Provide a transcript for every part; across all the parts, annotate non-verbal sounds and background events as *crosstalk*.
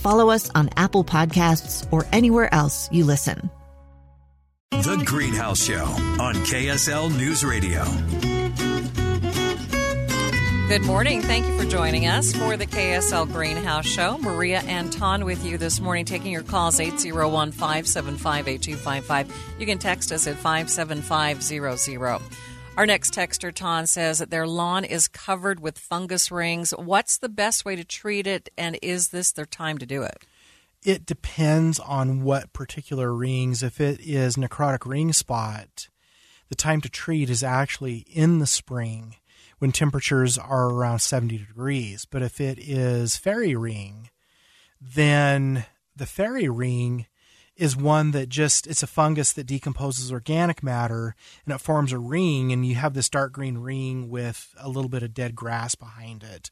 follow us on Apple Podcasts, or anywhere else you listen. The Greenhouse Show on KSL News Radio. Good morning. Thank you for joining us for the KSL Greenhouse Show. Maria Anton with you this morning, taking your calls 801 575 8255. You can text us at 57500. Our next texter, Taun, says that their lawn is covered with fungus rings. What's the best way to treat it, and is this their time to do it? It depends on what particular rings. If it is necrotic ring spot, the time to treat is actually in the spring when temperatures are around 70 degrees. But if it is fairy ring, then the fairy ring is one that just it's a fungus that decomposes organic matter and it forms a ring and you have this dark green ring with a little bit of dead grass behind it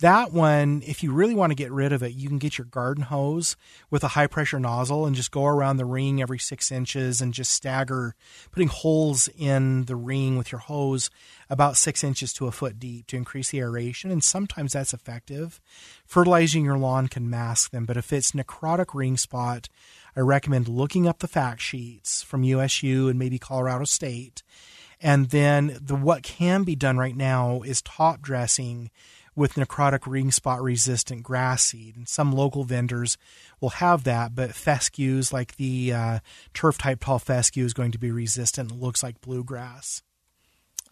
that one if you really want to get rid of it you can get your garden hose with a high pressure nozzle and just go around the ring every six inches and just stagger putting holes in the ring with your hose about six inches to a foot deep to increase the aeration and sometimes that's effective fertilizing your lawn can mask them but if it's necrotic ring spot I recommend looking up the fact sheets from USU and maybe Colorado State. And then the what can be done right now is top dressing with necrotic ring spot resistant grass seed. And some local vendors will have that, but fescues like the uh, turf type tall fescue is going to be resistant. It looks like bluegrass.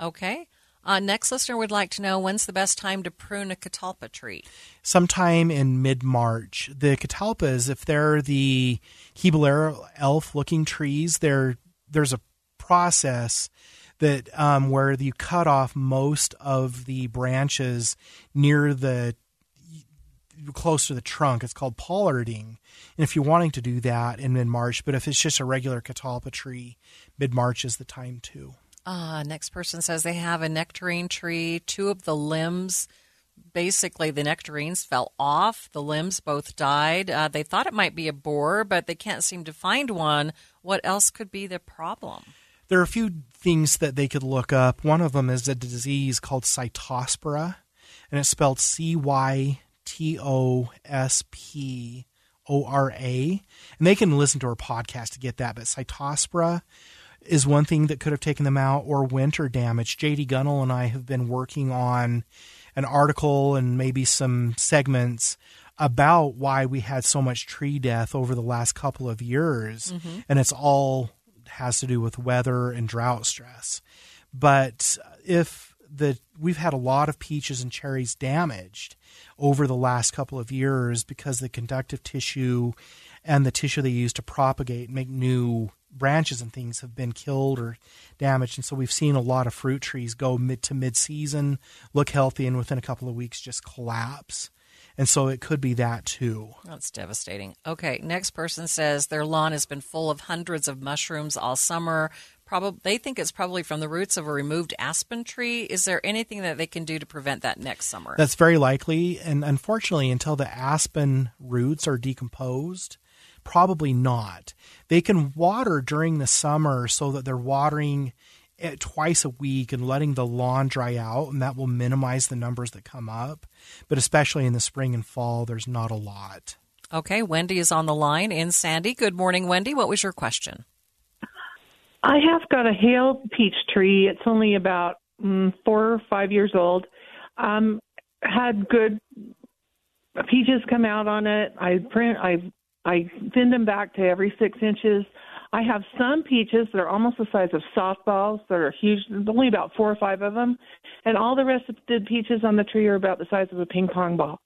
Okay. Uh, next listener would like to know when's the best time to prune a catalpa tree? Sometime in mid March. The catalpas, if they're the Hebelera elf looking trees, there there's a process that um, where you cut off most of the branches near the close to the trunk. It's called pollarding. And if you're wanting to do that in mid March, but if it's just a regular catalpa tree, mid March is the time too. Uh, next person says they have a nectarine tree. Two of the limbs, basically, the nectarines fell off. The limbs both died. Uh, they thought it might be a borer, but they can't seem to find one. What else could be the problem? There are a few things that they could look up. One of them is a disease called cytospora, and it's spelled C Y T O S P O R A. And they can listen to our podcast to get that. But cytospora is one thing that could have taken them out, or winter damage. JayDee Gunnell and I have been working on an article and maybe some segments about why we had so much tree death over the last couple of years, mm-hmm. and it's all has to do with weather and drought stress. But if the we've had a lot of peaches and cherries damaged over the last couple of years because the conductive tissue and the tissue they use to propagate and make new branches and things have been killed or damaged, and so we've seen a lot of fruit trees go mid to mid season, look healthy, and within a couple of weeks just collapse. And so it could be that too. That's devastating. Okay, next person says their lawn has been full of hundreds of mushrooms all summer. Probably they think it's probably from the roots of a removed aspen tree. Is there anything that they can do to prevent that next summer? That's very likely, and unfortunately, until the aspen roots are decomposed, Probably not. They can water during the summer so that they're watering twice a week and letting the lawn dry out, and that will minimize the numbers that come up. But especially in the spring and fall, there's not a lot. Okay, Wendy is on the line in Sandy. Good morning, Wendy. What was your question? I have got a Hale peach tree. It's only about mm, four or five years old. Um, had good peaches come out on it. I print. I I thinned them back to every six inches. I have some peaches that are almost the size of softballs that are huge. There's only about four or five of them, and all the rest of the peaches on the tree are about the size of a ping pong ball.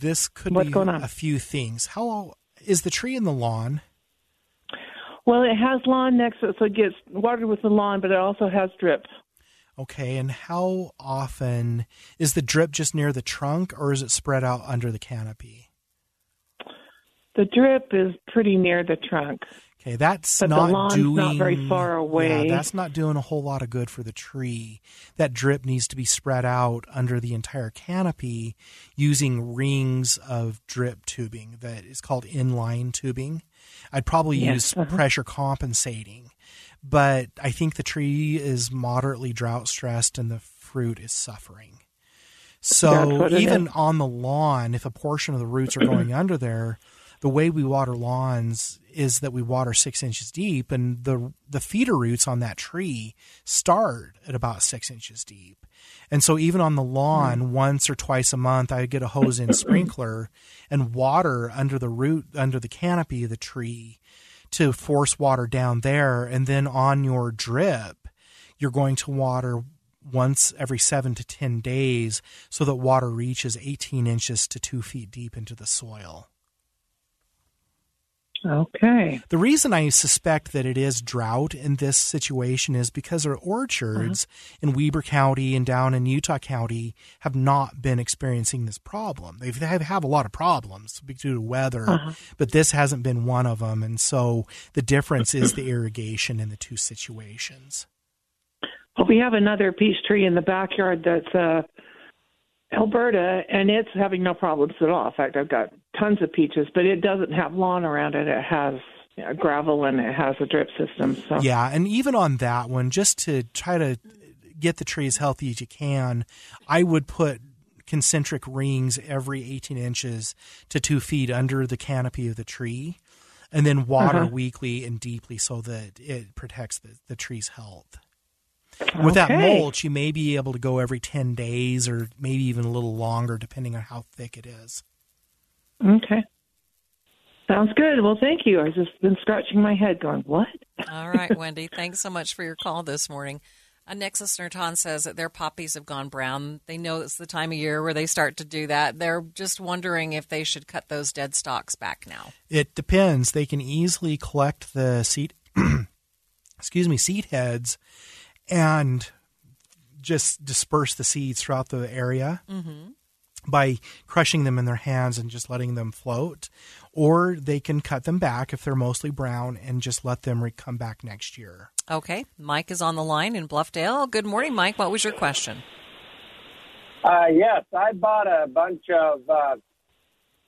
This could What's be going on? a few things. How is the tree in the lawn? Well, it has lawn next to it, so it gets watered with the lawn, but it also has drip. Okay, and how often is the drip just near the trunk or is it spread out under the canopy? The drip is pretty near the trunk. Okay, that's But not doing not very far away. Yeah, that's not doing a whole lot of good for the tree. That drip needs to be spread out under the entire canopy using rings of drip tubing that is called inline tubing. I'd probably Yes, use uh-huh. pressure compensating, but I think the tree is moderately drought stressed and the fruit is suffering. So even on the lawn, if a portion of the roots are going *clears throat* under there, the way we water lawns is that we water six inches deep, and the the feeder roots on that tree start at about six inches deep. And so even on the lawn, hmm. once or twice a month, I get a hose in *coughs* sprinkler and water under the root under the canopy of the tree to force water down there, and then on your drip, you're going to water once every seven to 10 days so that water reaches 18 inches to two feet deep into the soil. Okay. The reason I suspect that it is drought in this situation is because our orchards in Weber County and down in Utah County have not been experiencing this problem. They've, they have, have a lot of problems due to weather, but this hasn't been one of them. And so the difference is the *clears throat* irrigation in the two situations. Well, we have another peach tree in the backyard that's uh, Elberta, and it's having no problems at all. In fact, I've got tons of peaches, but it doesn't have lawn around it. It has you know, gravel and it has a drip system. So Yeah, and even on that one, just to try to get the tree as healthy as you can, I would put concentric rings every 18 inches to two feet under the canopy of the tree, and then water Uh-huh. weekly and deeply so that it protects the, the tree's health. With that mulch, you may be able to go every 10 days or maybe even a little longer, depending on how thick it is. Okay. Sounds good. Well, thank you. I've just been scratching my head going, what? All right, Wendy. *laughs* Thanks so much for your call this morning. A next listener, Taun, says that their poppies have gone brown. They know it's the time of year where they start to do that. They're just wondering if they should cut those dead stalks back now. It depends. They can easily collect the seed, *clears throat* excuse me, seed heads, and just disperse the seeds throughout the area mm-hmm. By crushing them in their hands and just letting them float. Or they can cut them back if they're mostly brown and just let them re- come back next year. Okay. Mike is on the line in Bluffdale. Good morning, Mike. What was your question? Uh, yes, I bought a bunch of uh,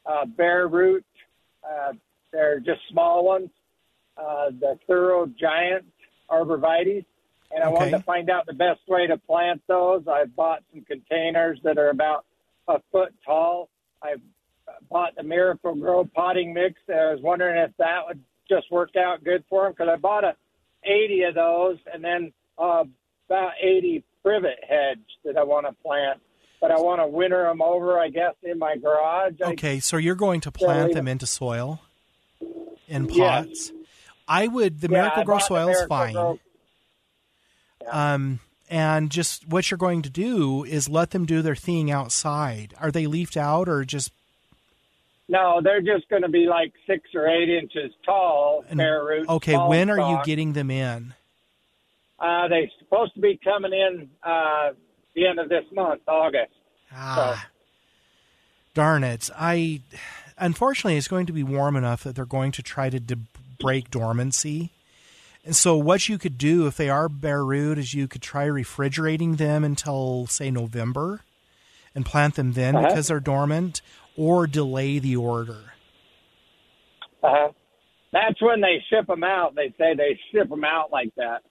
uh, bare root. Uh, they're just small ones. Uh, the Thorough Giant Arborvitae. And I wanted to find out the best way to plant those. I bought some containers that are about a foot tall. I bought the Miracle-Gro potting mix. I was wondering if that would just work out good for them because I bought a 80 of those and then uh, about 80 privet hedge that I want to plant. But I want to winter them over, I guess, in my garage. Okay, so you're going to plant them into soil in pots. I would, the Yeah, Miracle-Gro soil is fine. Grow- Um, and just what you're going to do is let them do their thing outside. Are they leafed out or just No, they're just going to be like six or eight inches tall, bare root. okay? When are you getting them in? Uh, they're supposed to be coming in uh, the end of this month, August. Ah, darn it! I unfortunately it's going to be warm enough that they're going to try to de- break dormancy. And so, what you could do if they are bare root is you could try refrigerating them until say November, and plant them then Uh-huh. because they're dormant, or delay the order. Uh-huh. That's when they ship them out. They say they ship them out like that.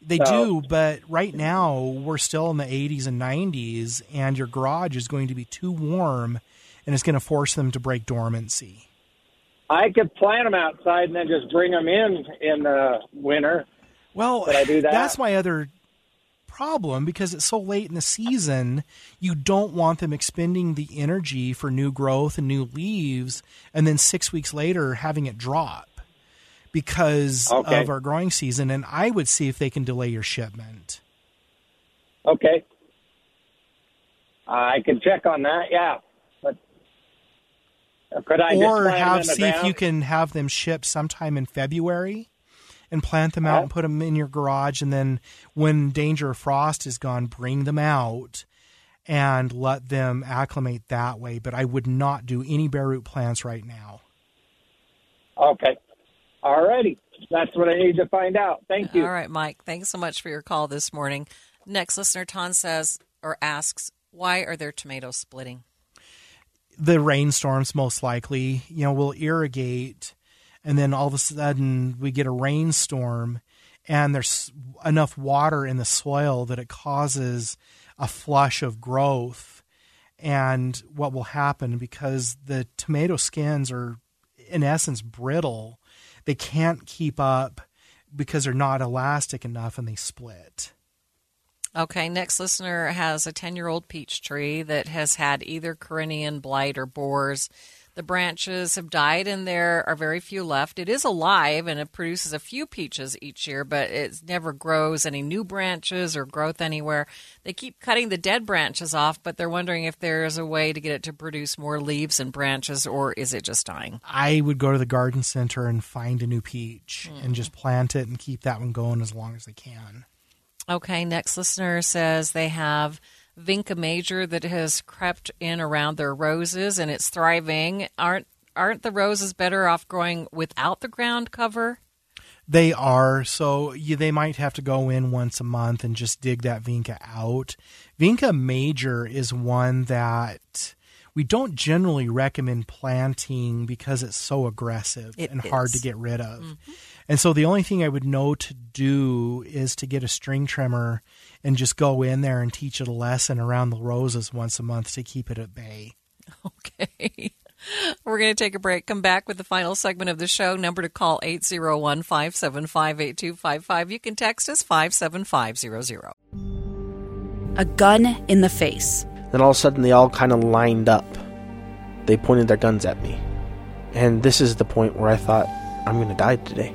They So- do, but right now we're still in the 80s and 90s, and your garage is going to be too warm, and it's going to force them to break dormancy. I could plant them outside and then just bring them in in the winter. Well, Could I do that? that's my other problem because it's so late in the season. You don't want them expending the energy for new growth and new leaves, and then six weeks later having it drop. because Okay. of our growing season, and I would see if they can delay your shipment. Okay. I can check on that. Yeah, could I or plant have in the see if you can have them shipped sometime in February and plant them out and put them in your garage and then when danger of frost is gone bring them out and let them acclimate that way but I would not do any bare root plants right now. Okay. All righty. That's what I need to find out. Thank you. All right, Mike. Thanks so much for your call this morning. Next listener, Taun says or asks, why are there tomatoes splitting? The rainstorms most likely you know will irrigate and then all of a sudden we get a rainstorm and there's enough water in the soil that it causes a flush of growth. And what will happen because the tomato skins are in essence brittle they can't keep up because they're not elastic enough and they split Okay, next listener has a 10 year old peach tree that has had either Coryneum blight or borers. The branches have died and there are very few left. It is alive and it produces a few peaches each year, but it never grows any new branches or growth anywhere. They keep cutting the dead branches off, but they're wondering if there is a way to get it to produce more leaves and branches or is it just dying? I would go to the garden center and find a new peach and mm. just plant it and keep that one going as long as they can. Okay, next listener says they have Vinca major that has crept in around their roses and it's thriving. Aren't aren't the roses better off growing without the ground cover? They are so you, they might have to go in once a month and just dig that vinca out. Vinca major is one that we don't generally recommend planting because it's so aggressive It and hard to get rid of. Mm-hmm. And so the only thing I would know to do is to get a string trimmer and just go in there and teach it a lesson around the roses once a month to keep it at bay. *laughs* Okay. We're going to take a break. Come back with the final segment of the show. Number to call 801 575 8255. You can text us 57500. A gun in the face. Then all of a sudden, they all kind of lined up. They pointed their guns at me. And this is the point where I thought, I'm going to die today.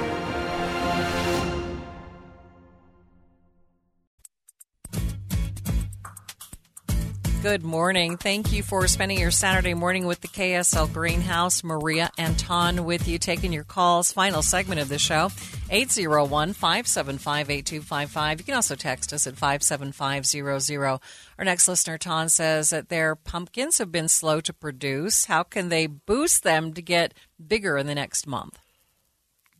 Good morning. Thank you for spending your Saturday morning with the KSL Greenhouse. Maria Anton with you, taking your calls. Final segment of the show, 801 575 8255. You can also text us at 57500. Our next listener, Taun, says that their pumpkins have been slow to produce. How can they boost them to get bigger in the next month?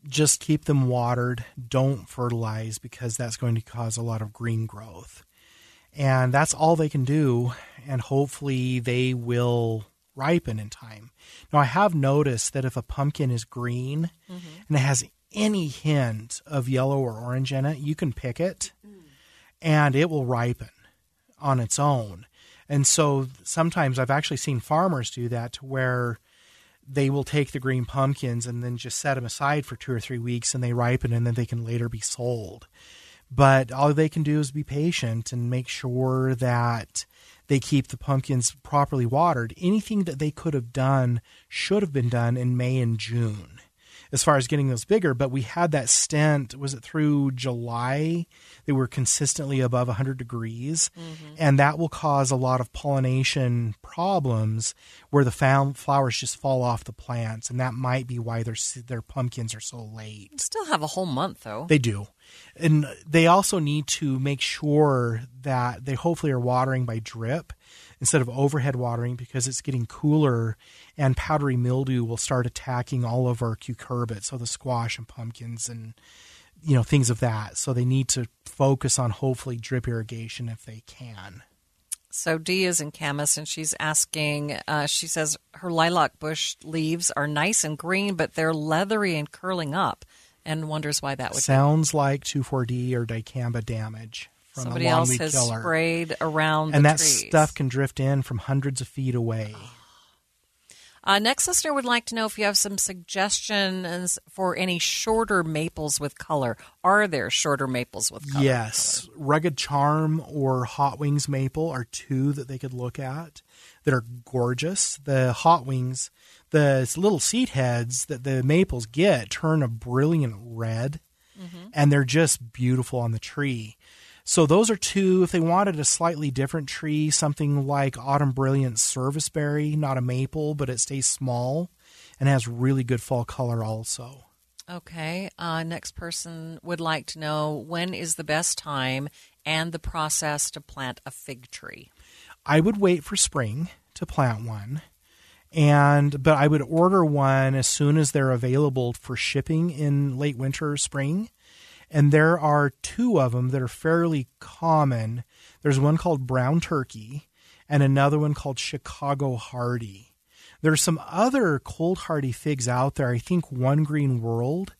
just keep them watered. Don't fertilize because that's going to cause a lot of green growth. And that's all they can do. And hopefully they will ripen in time. Now, I have noticed that if a pumpkin is green mm-hmm. and it has any hint of yellow or orange in it, you can pick it mm. and it will ripen on its own. And so sometimes I've actually seen farmers do that to where they will take the green pumpkins and then just set them aside for two or three weeks and they ripen and then they can later be sold. But all they can do is be patient and make sure that they keep the pumpkins properly watered. Anything that they could have done should have been done in May and June as far as getting those bigger. But we had that stint, was it through July? They were consistently above 100 degrees. Mm-hmm. And that will cause a lot of pollination problems where the flowers just fall off the plants. And that might be why their, their pumpkins are so late. Still have a whole month, though. They do. And they also need to make sure that they hopefully are watering by drip instead of overhead watering because it's getting cooler and powdery mildew will start attacking all of our cucurbits, so the squash and pumpkins and you know things of that. So they need to focus on hopefully drip irrigation if they can. So Dee is in Kamas, and she's asking. Uh, she says her lilac bush leaves are nice and green, but they're leathery and curling up, and wonders why that would. Sounds like 2,4-D or dicamba damage from Somebody else has killer. sprayed around and that trees. stuff can drift in from hundreds of feet away. Uh, next listener would like to know if you have some suggestions for any shorter maples with color. Are there shorter maples with color? Yes, rugged charm or hot wings maple are two that they could look at that are gorgeous. The hot wings, the little seed heads that the maples get turn a brilliant red, and they're just beautiful on the tree. So those are two. If they wanted a slightly different tree, something like autumn brilliant serviceberry, not a maple, but it stays small and has really good fall color also. Okay. Uh, next person would like to know when is the best time and the process to plant a fig tree. I would wait for spring to plant one. And but I would order one as soon as they're available for shipping in late winter or spring. And there are two of them that are fairly common. There's one called brown turkey and another one called Chicago hardy. There's some other cold hardy figs out there. I think One Green World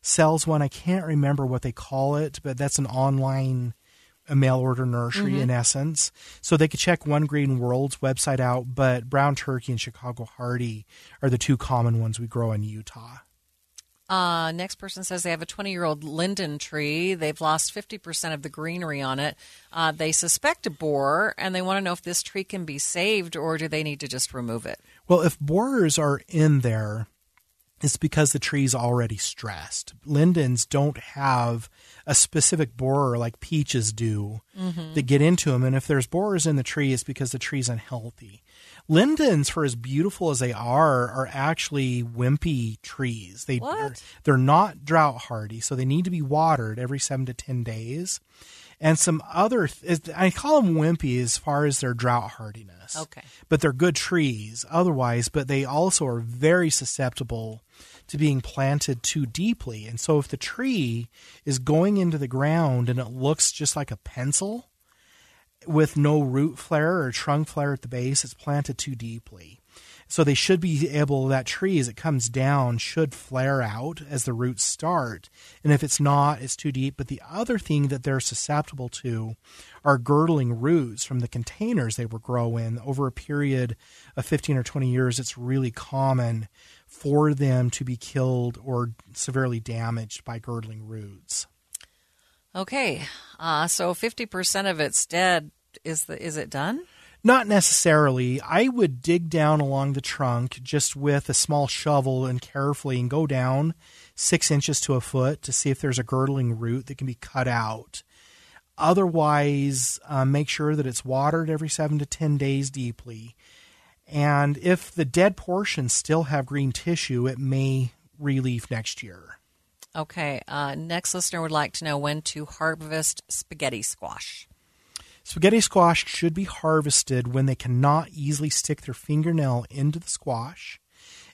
sells one. I can't remember what they call it, but that's an online a mail order nursery in essence. So they could check One Green World's website out, but brown turkey and Chicago hardy are the two common ones we grow in Utah. Uh, next person says they have a 20 year old linden tree. They've lost 50% of the greenery on it. Uh, they suspect a borer and they want to know if this tree can be saved or do they need to just remove it? Well, if borers are in there, it's because the tree's already stressed. Lindens don't have a specific borer like peaches do mm-hmm. that get into them. And if there's borers in the tree, it's because the tree's unhealthy. Lindens, for as beautiful as they are, are actually wimpy trees. They What? they're not drought hardy, so they need to be watered every seven to ten days. And some other, th- I call them wimpy as far as their drought hardiness. Okay. but they're good trees otherwise but they also are very susceptible to being planted too deeply. And so if the tree is going into the ground and it looks just like a pencil with no root flare or trunk flare at the base it's planted too deeply so they should be able that tree as it comes down should flare out as the roots start and if it's not it's too deep but the other thing that they're susceptible to are girdling roots from the containers they were grow in over a period of 15 or 20 years it's really common for them to be killed or severely damaged by girdling roots Okay. Uh, so 50% of it's dead. Is the is it done? Not necessarily. I would dig down along the trunk just with a small shovel and carefully and go down six inches to a foot to see if there's a girdling root that can be cut out. Otherwise, uh, make sure that it's watered every seven to ten days deeply. And if the dead portions still have green tissue, it may relief next year. Okay. Uh, next listener would like to know when to harvest spaghetti squash. Spaghetti squash should be harvested when they cannot easily stick their fingernail into the squash.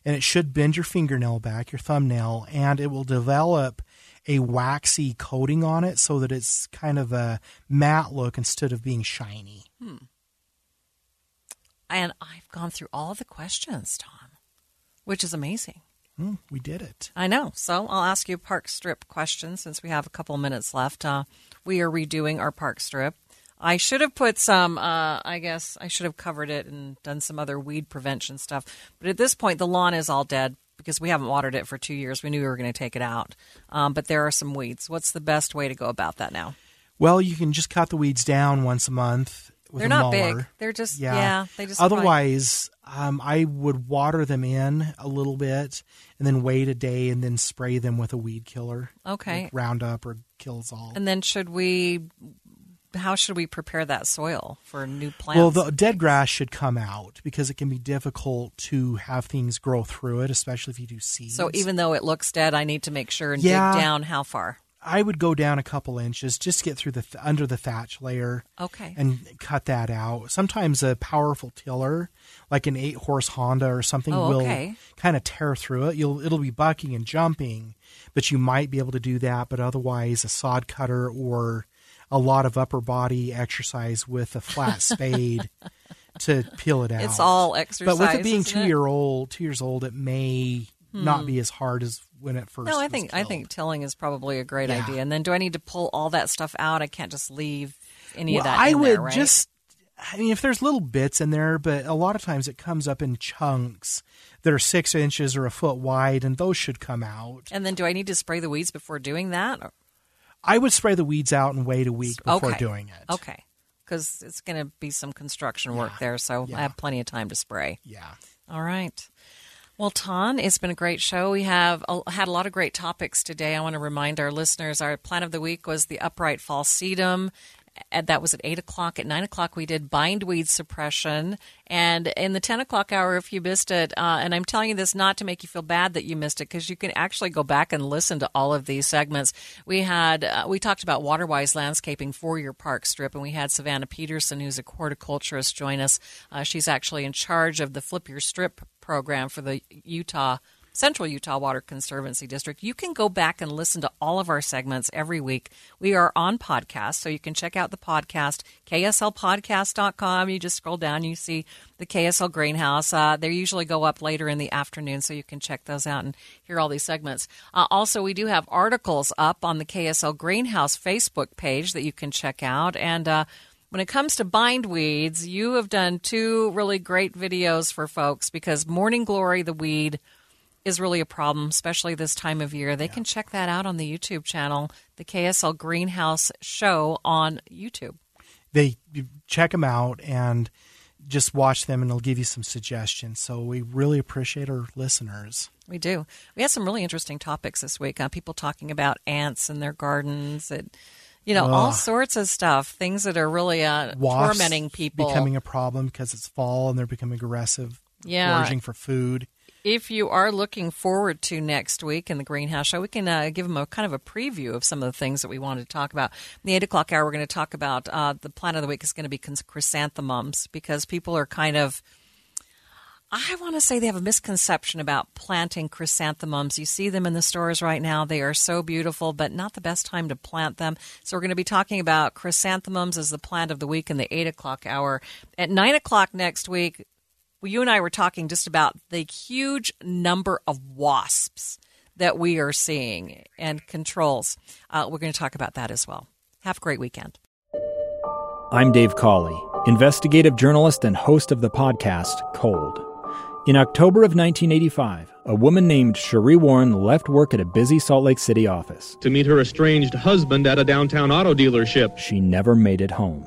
And it should bend your fingernail back, your thumbnail, and it will develop a waxy coating on it so that it's kind of a matte look instead of being shiny. And I've gone through all the questions, Tom, which is amazing. Hmm, we did it. I know. So I'll ask you a park strip question since we have a couple minutes left. Uh, we are redoing our park strip. I should have put some, uh, I guess I should have covered it and done some other weed prevention stuff. But at this point, the lawn is all dead because we haven't watered it for two years. We knew we were going to take it out. Um, but there are some weeds. What's the best way to go about that now? Well, you can just cut the weeds down once a month with They're a not mower. big. They're just, yeah, they just. Otherwise, um, I would water them in a little bit and then wait a day and then spray them with a weed killer. Okay. like Roundup or Killzall. And then should we, how should we prepare that soil for new plants? Well, the dead grass should come out because it can be difficult to have things grow through it, especially if you do seeds. so even though it looks dead, I need to make sure and Yeah. dig down how far? I would go down a couple inches just to get through the under the thatch layer. Okay. And cut that out. Sometimes a powerful tiller, like an eight horse Honda or something, Oh, will okay. kind of tear through it. You'll it'll be bucking and jumping, but you might be able to do that. But otherwise, a sod cutter or a lot of upper body exercise with a flat *laughs* spade to peel it out. It's all exercise. But with it being two it? year old, two years old, it may not Hmm. be as hard as when it first. No, I think I think tilling is probably a great Yeah. idea. And then do I need to pull all that stuff out? I can't just leave any of Well, that. I in would there, right? just. I mean, if there's little bits in there, but a lot of times it comes up in chunks that are six inches or a foot wide, and those should come out. And then do I need to spray the weeds before doing that? I would spray the weeds out and wait a week before okay. doing it. Okay. Because it's going to be some construction work there, so I have plenty of time to spray. Yeah. All right. Well, Taun, it's been a great show. We have uh, had a lot of great topics today. I want to remind our listeners our plan of the week was the upright falsetum. That was at 8 o'clock. At 9 o'clock, we did bindweed suppression. And in the 10 o'clock hour, if you missed it, uh, and I'm telling you this not to make you feel bad that you missed it, because you can actually go back and listen to all of these segments. We had, uh, we talked about Waterwise landscaping for your park strip, and we had Savannah Peterson, who's a horticulturist, join us. Uh, she's actually in charge of the Flip Your Strip program for the Utah Central Utah Water Conservancy District. You can go back and listen to all of our segments every week. We are on podcast, so you can check out the podcast, kslpodcast.com. You just scroll down, you see the KSL Greenhouse. Uh, they usually go up later in the afternoon, so you can check those out and hear all these segments. Uh, also, we do have articles up on the KSL Greenhouse Facebook page that you can check out. And uh, when it comes to bindweeds, you have done two really great videos for folks because Morning Glory, the weed, is really a problem, especially this time of year. They can check that out on the YouTube channel, the KSL Greenhouse Show on YouTube. They you check them out and just watch them, and it'll give you some suggestions. So we really appreciate our listeners. We do. We had some really interesting topics this week. Uh, people talking about ants in their gardens and, you know, all sorts of stuff. Things that are really uh, Wasps tormenting people. becoming a problem because it's fall and they're becoming aggressive, Yeah. foraging for food. If you are looking forward to next week in the Greenhouse Show, we can uh, give them a kind of a preview of some of the things that we wanted to talk about. In the eight o'clock hour, we're going to talk about uh, the plant of the week is going to be chrysanthemums because people are kind of. I want to say they have a misconception about planting chrysanthemums. You see them in the stores right now. They are so beautiful, but not the best time to plant them. So we're going to be talking about chrysanthemums as the plant of the week in the eight o'clock hour. At nine o'clock next week, well, you and I were talking just about the huge number of wasps that we are seeing and controls. Uh, we're going to talk about that as well. Have a great weekend. I'm Dave Cawley, investigative journalist and host of the podcast Cold. In October of 1985, a woman named Sheree Warren left work at a busy Salt Lake City office. to meet her estranged husband at a downtown auto dealership. She never made it home.